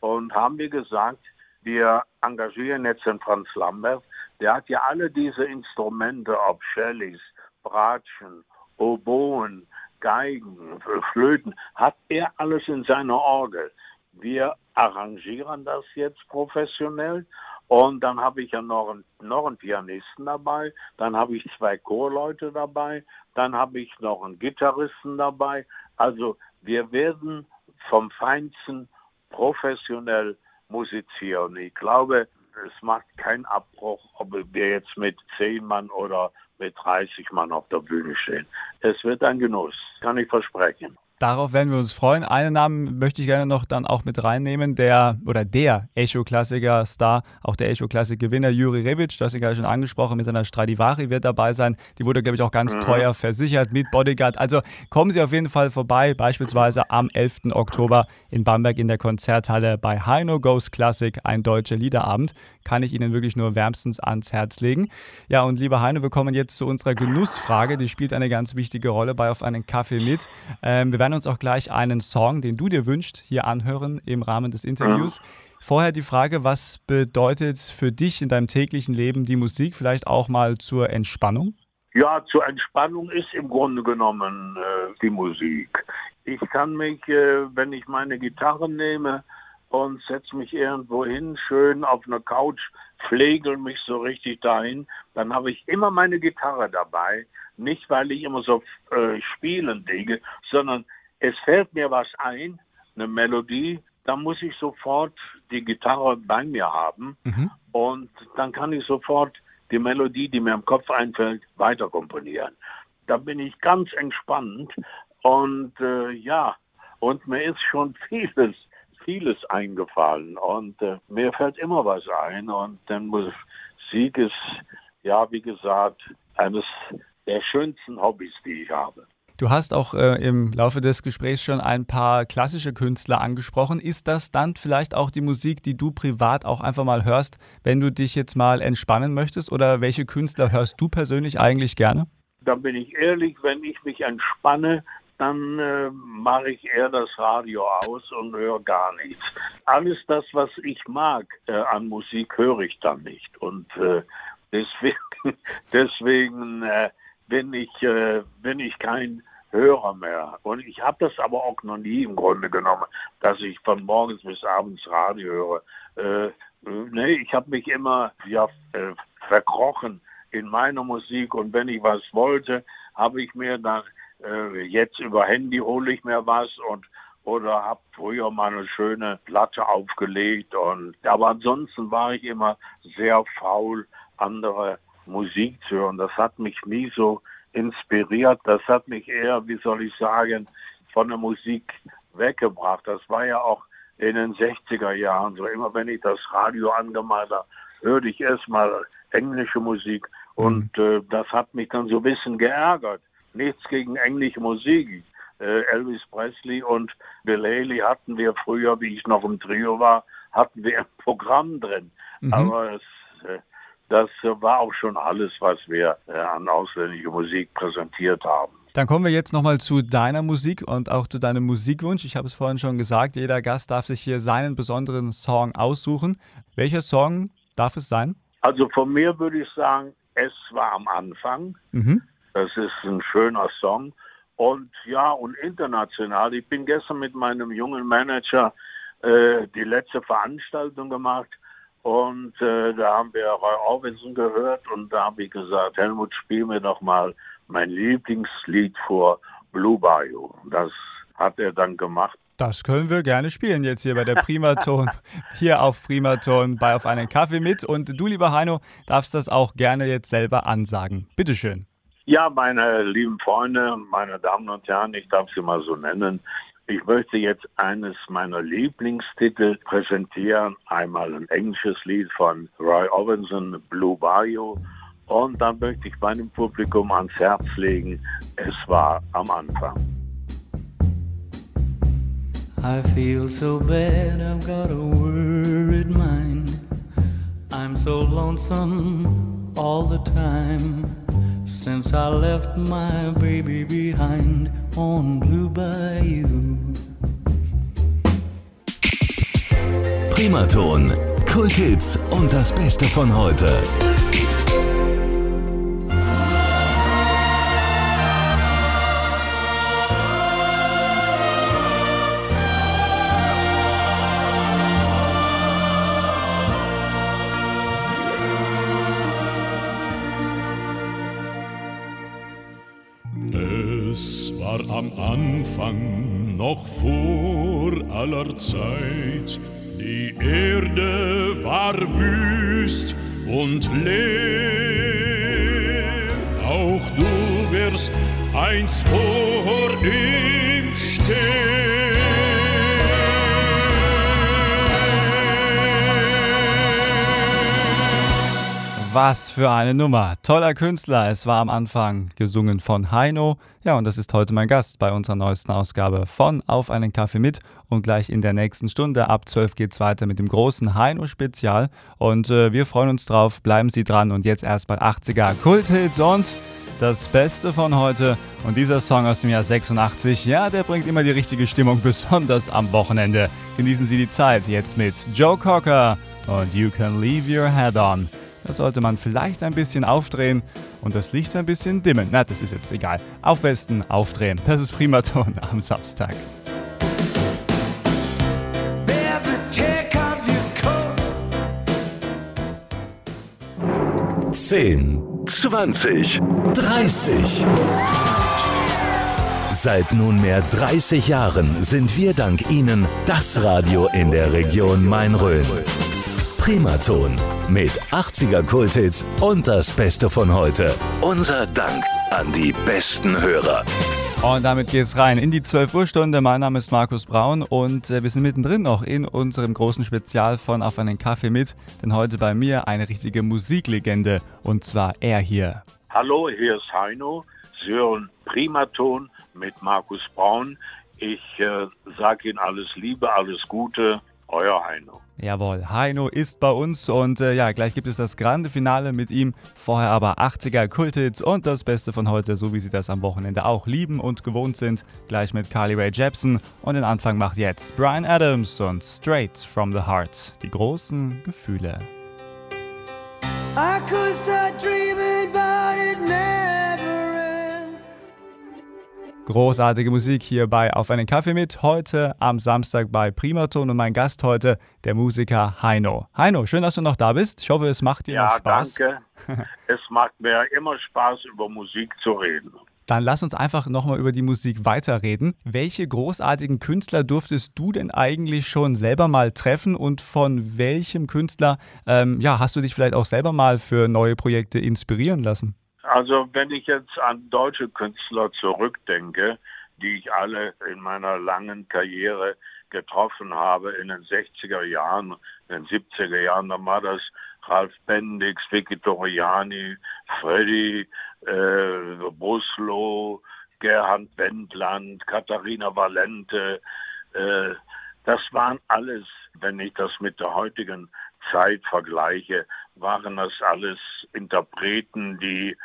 Und haben wir gesagt, wir engagieren jetzt den Franz Lambert. Der hat ja alle diese Instrumente, ob Shellys, Bratschen, Oboen, Geigen, Flöten, hat er alles in seiner Orgel. Wir arrangieren das jetzt professionell und dann habe ich ja noch einen, noch einen Pianisten dabei, dann habe ich zwei Chorleute dabei, dann habe ich noch einen Gitarristen dabei. Also wir werden vom Feinsten professionell musizieren. Ich glaube, es macht keinen Abbruch, ob wir jetzt mit zehn Mann oder mit 30 Mann auf der Bühne stehen. Es wird ein Genuss, kann ich versprechen.
Darauf werden wir uns freuen. Einen Namen möchte ich gerne noch dann auch mit reinnehmen, der oder der Echo-Klassiker-Star, auch der Echo-Klassik-Gewinner Juri Revic, das ich gerade schon angesprochen, mit seiner Stradivari wird dabei sein. Die wurde, glaube ich, auch ganz mhm. teuer versichert mit Bodyguard. Also kommen Sie auf jeden Fall vorbei, beispielsweise am 11. Oktober in Bamberg in der Konzerthalle bei Heino Goes Classic, ein deutscher Liederabend. Kann ich Ihnen wirklich nur wärmstens ans Herz legen. Ja, und lieber Heino, wir kommen jetzt zu unserer Genussfrage. Die spielt eine ganz wichtige Rolle bei Auf einen Kaffee mit. Ähm, wir werden uns auch gleich einen Song, den du dir wünschst, hier anhören im Rahmen des Interviews. Vorher die Frage, was bedeutet für dich in deinem täglichen Leben die Musik, vielleicht auch mal zur Entspannung?
Ja, zur Entspannung ist im Grunde genommen äh, die Musik. Ich kann mich, äh, wenn ich meine Gitarre nehme und setze mich irgendwo hin, schön auf einer Couch, pflegel mich so richtig dahin, dann habe ich immer meine Gitarre dabei. Nicht, weil ich immer so äh, spielen denke, sondern es fällt mir was ein, eine Melodie, da muss ich sofort die Gitarre bei mir haben mhm. und dann kann ich sofort die Melodie, die mir im Kopf einfällt, weiter komponieren. Da bin ich ganz entspannt und äh, ja, Und mir ist schon vieles, vieles eingefallen. Und äh, mir fällt immer was ein. Und dann Musik ist, ja, wie gesagt, eines der schönsten Hobbys, die ich habe.
Du hast auch äh, im Laufe des Gesprächs schon ein paar klassische Künstler angesprochen. Ist das dann vielleicht auch die Musik, die du privat auch einfach mal hörst, wenn du dich jetzt mal entspannen möchtest? Oder welche Künstler hörst du persönlich eigentlich gerne?
Da bin ich ehrlich, wenn ich mich entspanne, dann äh, mache ich eher das Radio aus und höre gar nichts. Alles das, was ich mag äh, an Musik, höre ich dann nicht. Und äh, deswegen, deswegen äh, bin ich, äh, bin ich kein Hörer mehr. Und ich habe das aber auch noch nie im Grunde genommen, dass ich von morgens bis abends Radio höre. Äh, nee, ich habe mich immer ja, äh, verkrochen in meiner Musik und wenn ich was wollte, habe ich mir dann äh, jetzt über Handy hole ich mir was und oder habe früher mal eine schöne Platte aufgelegt und aber ansonsten war ich immer sehr faul, andere Musik zu hören. Das hat mich nie so inspiriert. Das hat mich eher, wie soll ich sagen, von der Musik weggebracht. Das war ja auch in den 60er Jahren so. Immer wenn ich das Radio angemacht habe, hörte ich erstmal englische Musik und mhm. äh, das hat mich dann so ein bisschen geärgert. Nichts gegen englische Musik. Äh, Elvis Presley und Bill Haley hatten wir früher, wie ich noch im Trio war, hatten wir ein Programm drin. Mhm. Aber es äh, das war auch schon alles, was wir äh, an ausländischer Musik präsentiert haben.
Dann kommen wir jetzt nochmal zu deiner Musik und auch zu deinem Musikwunsch. Ich habe es vorhin schon gesagt, jeder Gast darf sich hier seinen besonderen Song aussuchen. Welcher Song darf es sein?
Also von mir würde ich sagen, es war am Anfang. Mhm. Das ist ein schöner Song. Und ja, und international. Ich bin gestern mit meinem jungen Manager äh, die letzte Veranstaltung gemacht und äh, da haben wir Roy Orbison gehört und da habe ich gesagt, Helmut, spiel mir doch mal mein Lieblingslied vor Blue Bayou. Das hat er dann gemacht.
Das können wir gerne spielen jetzt hier bei der Primaton, hier auf Primaton bei Auf einen Kaffee mit. Und du, lieber Heino, darfst das auch gerne jetzt selber ansagen. Bitteschön.
Ja, meine lieben Freunde, meine Damen und Herren, ich darf sie mal so nennen. Ich möchte jetzt eines meiner Lieblingstitel präsentieren. Einmal ein englisches Lied von Roy Orbison, Blue Bayou. Und dann möchte ich meinem Publikum ans Herz legen, es war am Anfang. I feel so bad, I've got a worried mind. I'm so lonesome all the time. Since I left my baby behind on Blue Bayou.
Primaton, Kulthits und das Beste von heute.
Am Anfang noch vor aller Zeit. Die Erde war wüst und leer. Auch du wirst einst vor ihm stehen.
Was für eine Nummer. Toller Künstler. Es war am Anfang gesungen von Heino. Ja, und das ist heute mein Gast bei unserer neuesten Ausgabe von Auf einen Kaffee mit. Und gleich in der nächsten Stunde ab 12 geht es weiter mit dem großen Heino-Spezial. Und äh, wir freuen uns drauf. Bleiben Sie dran. Und jetzt erstmal 80er Kulthits und das Beste von heute. Und dieser Song aus dem Jahr 86, ja, der bringt immer die richtige Stimmung, besonders am Wochenende. Genießen Sie die Zeit jetzt mit Joe Cocker und You Can Leave Your Head On. Da sollte man vielleicht ein bisschen aufdrehen und das Licht ein bisschen dimmen. Na, das ist jetzt egal. Auf besten aufdrehen. Das ist Primaton am Samstag.
Zehn, zwanzig, dreißig. Seit nunmehr 30 Jahren sind wir dank Ihnen das Radio in der Region Main-Rhön. Primaton mit 80er Kulthits und das Beste von heute. Unser Dank an die besten Hörer.
Und damit geht's rein in die 12 Uhr Stunde. Mein Name ist Markus Braun und äh, wir sind mittendrin noch in unserem großen Spezial von Auf einen Kaffee mit. Denn heute bei mir eine richtige Musiklegende und zwar er hier.
Hallo, hier ist Heino. Sie hören Primaton mit Markus Braun. Ich äh, sage Ihnen alles Liebe, alles Gute. Euer Heino.
Jawohl, Heino ist bei uns und äh, ja, gleich gibt es das grande Finale mit ihm. Vorher aber 80er Kulthits und das Beste von heute, so wie Sie das am Wochenende auch lieben und gewohnt sind. Gleich mit Carly Rae Jepsen und den Anfang macht jetzt Brian Adams und Straight from the Heart. Die großen Gefühle. I could start dreaming, Großartige Musik hier bei Auf einen Kaffee mit. Heute am Samstag bei Primaton und mein Gast heute, der Musiker Heino. Heino, schön, dass du noch da bist. Ich hoffe, es macht dir
ja,
noch Spaß.
Danke. es macht mir immer Spaß, über Musik zu reden.
Dann lass uns einfach nochmal über die Musik weiterreden. Welche großartigen Künstler durftest du denn eigentlich schon selber mal treffen und von welchem Künstler ähm, ja, hast du dich vielleicht auch selber mal für neue Projekte inspirieren lassen?
Also wenn ich jetzt an deutsche Künstler zurückdenke, die ich alle in meiner langen Karriere getroffen habe in den 60er Jahren, in den 70er Jahren, dann war das Ralf Bendix, Vicky Toriani, Freddy, äh, Buslow, Gerhard Wendland, Katharina Valente. Äh, das waren alles, wenn ich das mit der heutigen Zeit vergleiche, waren das alles Interpreten, die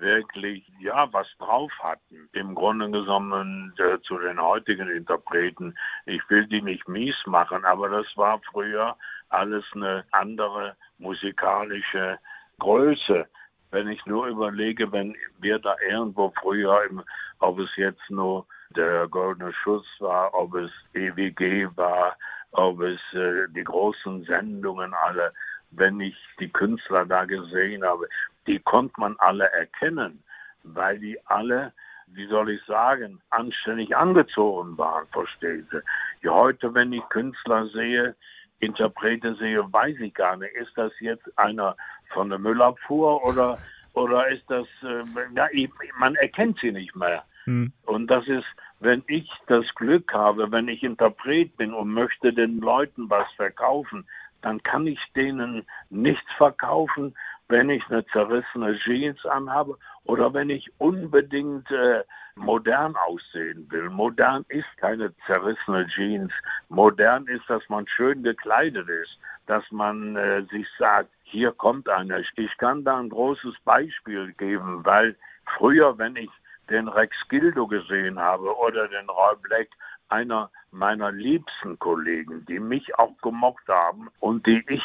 wirklich ja was drauf hatten. Im Grunde genommen äh, zu den heutigen Interpreten. Ich will die nicht mies machen, aber das war früher alles eine andere musikalische Größe. Wenn ich nur überlege, wenn wir da irgendwo früher, im, ob es jetzt nur der Goldene Schuss war, ob es EWG war, ob es äh, die großen Sendungen alle, wenn ich die Künstler da gesehen habe, die konnte man alle erkennen, weil die alle, wie soll ich sagen, anständig angezogen waren, verstehen Sie. Ja, heute, wenn ich Künstler sehe, Interprete sehe, weiß ich gar nicht, ist das jetzt einer von der Müllabfuhr oder, oder ist das, äh, ja, ich, man erkennt sie nicht mehr. Hm. Und das ist, wenn ich das Glück habe, wenn ich Interpret bin und möchte den Leuten was verkaufen, dann kann ich denen nichts verkaufen, wenn ich eine zerrissene Jeans anhabe oder wenn ich unbedingt äh, modern aussehen will. Modern ist keine zerrissene Jeans. Modern ist, dass man schön gekleidet ist, dass man äh, sich sagt, hier kommt einer. Ich kann da ein großes Beispiel geben, weil früher, wenn ich den Rex Gildo gesehen habe oder den Roy Black, einer meiner liebsten Kollegen, die mich auch gemocht haben und die ich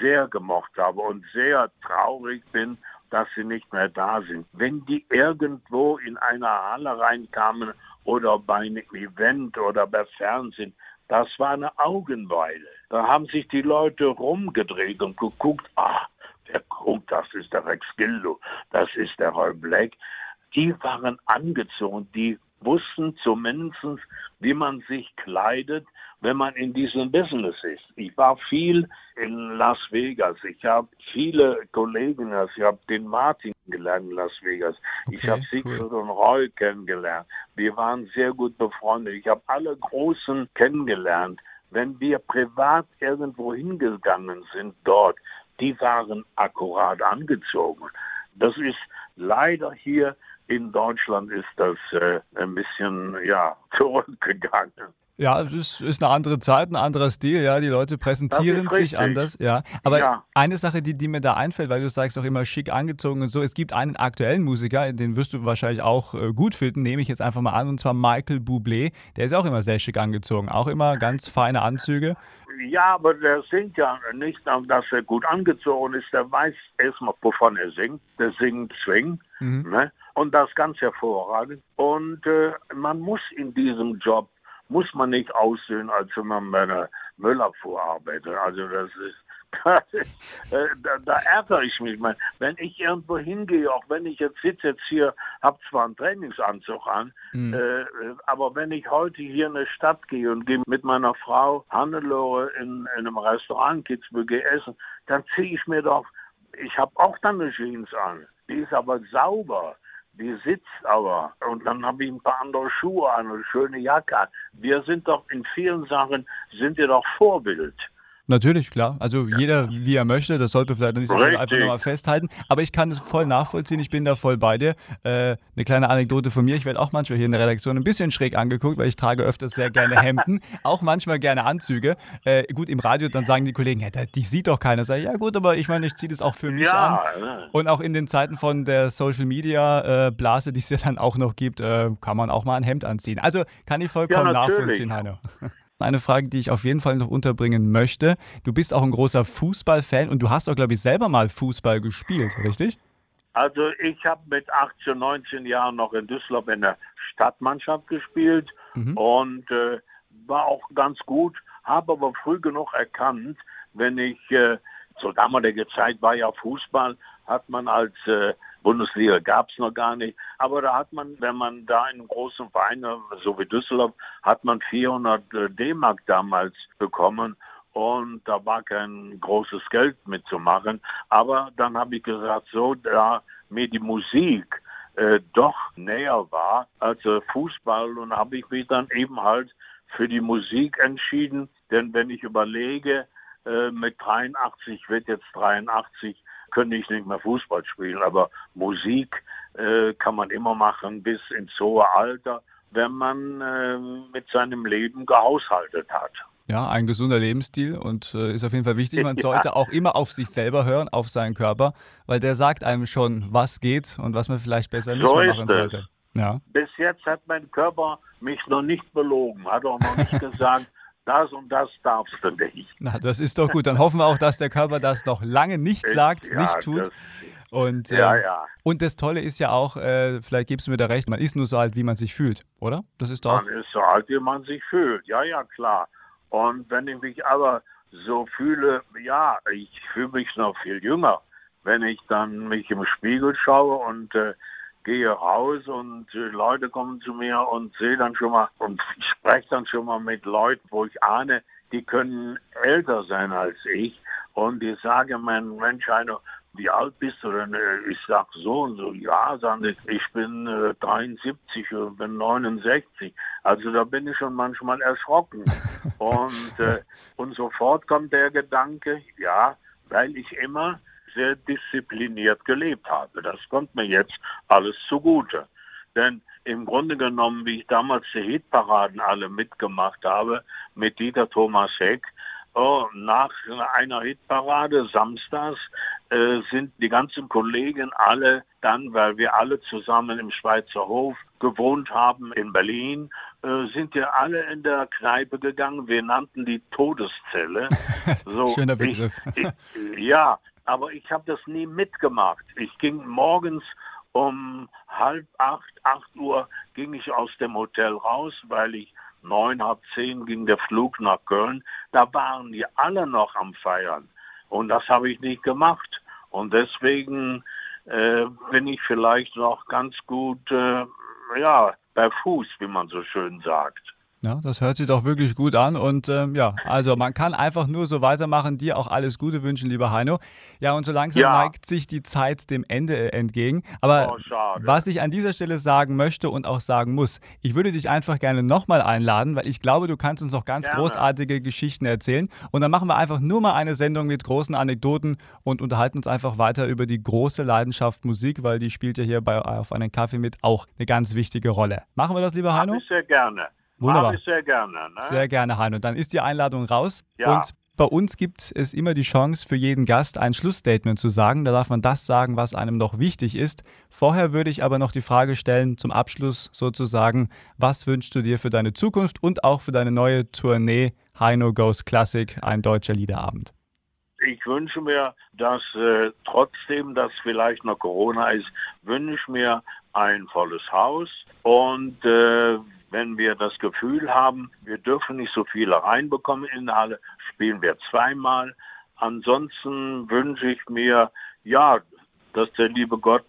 sehr gemocht habe und sehr traurig bin, dass sie nicht mehr da sind. Wenn die irgendwo in einer Halle reinkamen oder bei einem Event oder bei Fernsehen, das war eine Augenweile. Da haben sich die Leute rumgedreht und geguckt, ach, der guckt, das ist der Rex Gildo, das ist der Roy Black. Die waren angezogen, die wussten zumindest, wie man sich kleidet, wenn man in diesem Business ist. Ich war viel in Las Vegas. Ich habe viele Kollegen, also ich habe den Martin gelernt in Las Vegas. Okay, ich habe Siegfried cool. und Roy kennengelernt. Wir waren sehr gut befreundet. Ich habe alle Großen kennengelernt. Wenn wir privat irgendwo hingegangen sind dort, die waren akkurat angezogen. Das ist leider hier in Deutschland ist das äh, ein bisschen ja, zurückgegangen.
Ja, es ist, ist, eine andere Zeit, ein anderer Stil, ja. Die Leute präsentieren sich anders, ja. Aber ja. eine Sache, die, die, mir da einfällt, weil du sagst auch immer schick angezogen und so, es gibt einen aktuellen Musiker, den wirst du wahrscheinlich auch äh, gut finden, nehme ich jetzt einfach mal an, und zwar Michael Bublé. Der ist auch immer sehr schick angezogen, auch immer ganz feine Anzüge.
Ja, aber der singt ja nicht, dass er gut angezogen ist. Der weiß erstmal, wovon er singt. Der singt Swing. Mhm. Ne? Und das ganz hervorragend. Und äh, man muss in diesem Job muss man nicht aussehen, als wenn man bei einer Müllabfuhr arbeitet. Also das ist, das ist äh, da, da, ärgere ich mich. Mal. Wenn ich irgendwo hingehe, auch wenn ich jetzt sitze jetzt hier, habe zwar einen Trainingsanzug an, mhm. äh, aber wenn ich heute hier in eine Stadt gehe und gehe mit meiner Frau Hannelore in, in einem Restaurant Kitzbühel essen, dann ziehe ich mir doch, ich habe auch dann eine Jeans an. Die ist aber sauber die sitzt aber. Und dann habe ich ein paar andere Schuhe an und eine schöne Jacke. Wir sind doch in vielen Sachen, sind wir doch Vorbild.
Natürlich, klar. Also ja. jeder, wie er möchte, das sollte vielleicht nicht so einfach nochmal festhalten. Aber ich kann es voll nachvollziehen, ich bin da voll bei dir. Äh, eine kleine Anekdote von mir, ich werde auch manchmal hier in der Redaktion ein bisschen schräg angeguckt, weil ich trage öfters sehr gerne Hemden, auch manchmal gerne Anzüge. Äh, gut, im Radio, dann sagen die Kollegen, ja, die sieht doch keiner. Sag ich, ja gut, aber ich meine, ich ziehe das auch für mich ja, an. Und auch in den Zeiten von der Social Media äh, Blase, die es ja dann auch noch gibt, äh, kann man auch mal ein Hemd anziehen. Also kann ich vollkommen ja, nachvollziehen, Heino. Eine Frage, die ich auf jeden Fall noch unterbringen möchte. Du bist auch ein großer Fußballfan und du hast auch, glaube ich, selber mal Fußball gespielt, richtig?
Also ich habe mit 18, 19 Jahren noch in Düsseldorf in der Stadtmannschaft gespielt mhm. und äh, war auch ganz gut, habe aber früh genug erkannt, wenn ich, äh, zur damaligen Zeit war ja Fußball, hat man als äh, Bundesliga gab es noch gar nicht. Aber da hat man, wenn man da in großen Verein, so wie Düsseldorf, hat man 400 äh, D-Mark damals bekommen. Und da war kein großes Geld mitzumachen. Aber dann habe ich gesagt, so, da mir die Musik äh, doch näher war als äh, Fußball, und habe ich mich dann eben halt für die Musik entschieden. Denn wenn ich überlege, äh, mit 83 wird jetzt 83, könnte ich nicht mehr Fußball spielen, aber Musik äh, kann man immer machen bis ins hohe Alter, wenn man äh, mit seinem Leben gehaushaltet hat.
Ja, ein gesunder Lebensstil und äh, ist auf jeden Fall wichtig. Man ja. sollte auch immer auf sich selber hören, auf seinen Körper, weil der sagt einem schon, was geht und was man vielleicht besser nicht so mehr machen sollte.
Ja. Bis jetzt hat mein Körper mich noch nicht belogen, hat auch noch nicht gesagt, das und das darfst du nicht.
Na, das ist doch gut. Dann hoffen wir auch, dass der Körper das noch lange nicht sagt, ja, nicht tut. Und, ja, äh, ja. und das Tolle ist ja auch, äh, vielleicht gibst du mir da recht, man ist nur so alt, wie man sich fühlt, oder?
Das ist doch. Man ist so alt, wie man sich fühlt. Ja, ja, klar. Und wenn ich mich aber so fühle, ja, ich fühle mich noch viel jünger, wenn ich dann mich im Spiegel schaue und äh, gehe raus und äh, Leute kommen zu mir und sehe dann schon mal und spreche dann schon mal mit Leuten, wo ich ahne, die können älter sein als ich und die sagen, mein Mensch, eine, wie alt bist du denn? Äh, ich sag so und so, ja, sagen die, ich bin äh, 73 und bin 69. Also da bin ich schon manchmal erschrocken. und, äh, und sofort kommt der Gedanke, ja, weil ich immer sehr diszipliniert gelebt habe. Das kommt mir jetzt alles zugute. Denn im Grunde genommen, wie ich damals die Hitparaden alle mitgemacht habe, mit Dieter Thomas Heck, oh, nach einer Hitparade samstags äh, sind die ganzen Kollegen alle dann, weil wir alle zusammen im Schweizer Hof gewohnt haben in Berlin, äh, sind wir alle in der Kneipe gegangen. Wir nannten die Todeszelle.
So, Schöner Begriff.
Ich, ich, ja, aber ich habe das nie mitgemacht. Ich ging morgens um halb acht, acht Uhr ging ich aus dem Hotel raus, weil ich neun, halb zehn ging der Flug nach Köln. Da waren die alle noch am Feiern. Und das habe ich nicht gemacht. Und deswegen äh, bin ich vielleicht noch ganz gut, äh, ja, bei Fuß, wie man so schön sagt.
Ja, das hört sich doch wirklich gut an. Und ähm, ja, also man kann einfach nur so weitermachen. Dir auch alles Gute wünschen, lieber Heino. Ja, und so langsam ja. neigt sich die Zeit dem Ende äh, entgegen. Aber oh, was ich an dieser Stelle sagen möchte und auch sagen muss, ich würde dich einfach gerne nochmal einladen, weil ich glaube, du kannst uns noch ganz gerne. großartige Geschichten erzählen. Und dann machen wir einfach nur mal eine Sendung mit großen Anekdoten und unterhalten uns einfach weiter über die große Leidenschaft Musik, weil die spielt ja hier bei auf einen Kaffee mit auch eine ganz wichtige Rolle. Machen wir das, lieber Heino?
Sehr gerne.
Wunderbar.
sehr gerne. Ne?
Sehr gerne, Heino. Dann ist die Einladung raus. Ja. Und bei uns gibt es immer die Chance, für jeden Gast ein Schlussstatement zu sagen. Da darf man das sagen, was einem noch wichtig ist. Vorher würde ich aber noch die Frage stellen, zum Abschluss sozusagen, was wünschst du dir für deine Zukunft und auch für deine neue Tournee Heino Goes Classic, ein deutscher Liederabend?
Ich wünsche mir, dass äh, trotzdem, dass vielleicht noch Corona ist, wünsche mir ein volles Haus und äh, wenn wir das Gefühl haben, wir dürfen nicht so viele reinbekommen in die Halle, spielen wir zweimal. Ansonsten wünsche ich mir, ja, dass der liebe Gott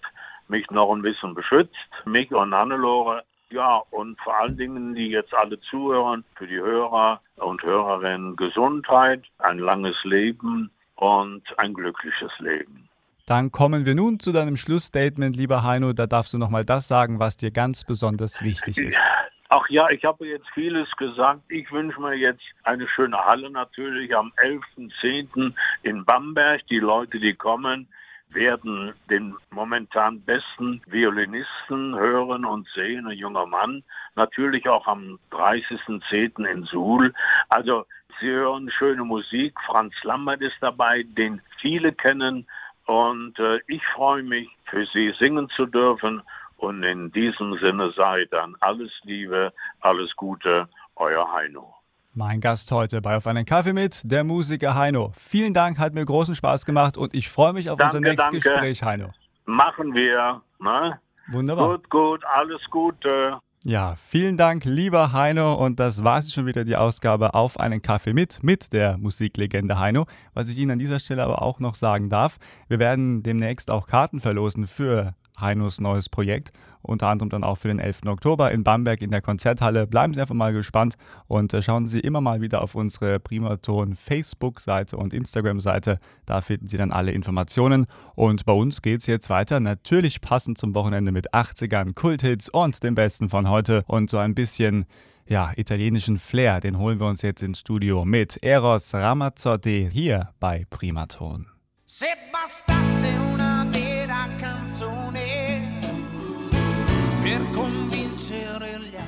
mich noch ein bisschen beschützt, mich und Hannelore. Ja, und vor allen Dingen, die jetzt alle zuhören, für die Hörer und Hörerinnen Gesundheit, ein langes Leben und ein glückliches Leben.
Dann kommen wir nun zu deinem Schlussstatement, lieber Heino. Da darfst du nochmal das sagen, was dir ganz besonders wichtig ist.
Ach ja, ich habe jetzt vieles gesagt. Ich wünsche mir jetzt eine schöne Halle natürlich am 11.10. in Bamberg. Die Leute, die kommen, werden den momentan besten Violinisten hören und sehen, ein junger Mann. Natürlich auch am 30.10. in Suhl. Also Sie hören schöne Musik. Franz Lambert ist dabei, den viele kennen. Und äh, ich freue mich, für Sie singen zu dürfen. Und in diesem Sinne sei dann alles Liebe, alles Gute, euer Heino.
Mein Gast heute bei Auf einen Kaffee mit, der Musiker Heino. Vielen Dank, hat mir großen Spaß gemacht und ich freue mich auf danke, unser nächstes danke. Gespräch, Heino.
Machen wir. Ne?
Wunderbar.
Gut, gut, alles Gute.
Ja, vielen Dank, lieber Heino. Und das war es schon wieder, die Ausgabe auf einen Kaffee mit, mit der Musiklegende Heino. Was ich Ihnen an dieser Stelle aber auch noch sagen darf, wir werden demnächst auch Karten verlosen für Heinos neues Projekt, unter anderem dann auch für den 11. Oktober in Bamberg in der Konzerthalle. Bleiben Sie einfach mal gespannt und äh, schauen Sie immer mal wieder auf unsere Primaton Facebook-Seite und Instagram-Seite. Da finden Sie dann alle Informationen. Und bei uns geht es jetzt weiter, natürlich passend zum Wochenende mit 80ern, Kulthits und dem Besten von heute und so ein bisschen ja, italienischen Flair, den holen wir uns jetzt ins Studio mit Eros Ramazzotti hier bei Primaton. Se bastasse una vera canzone per convincere gli altri.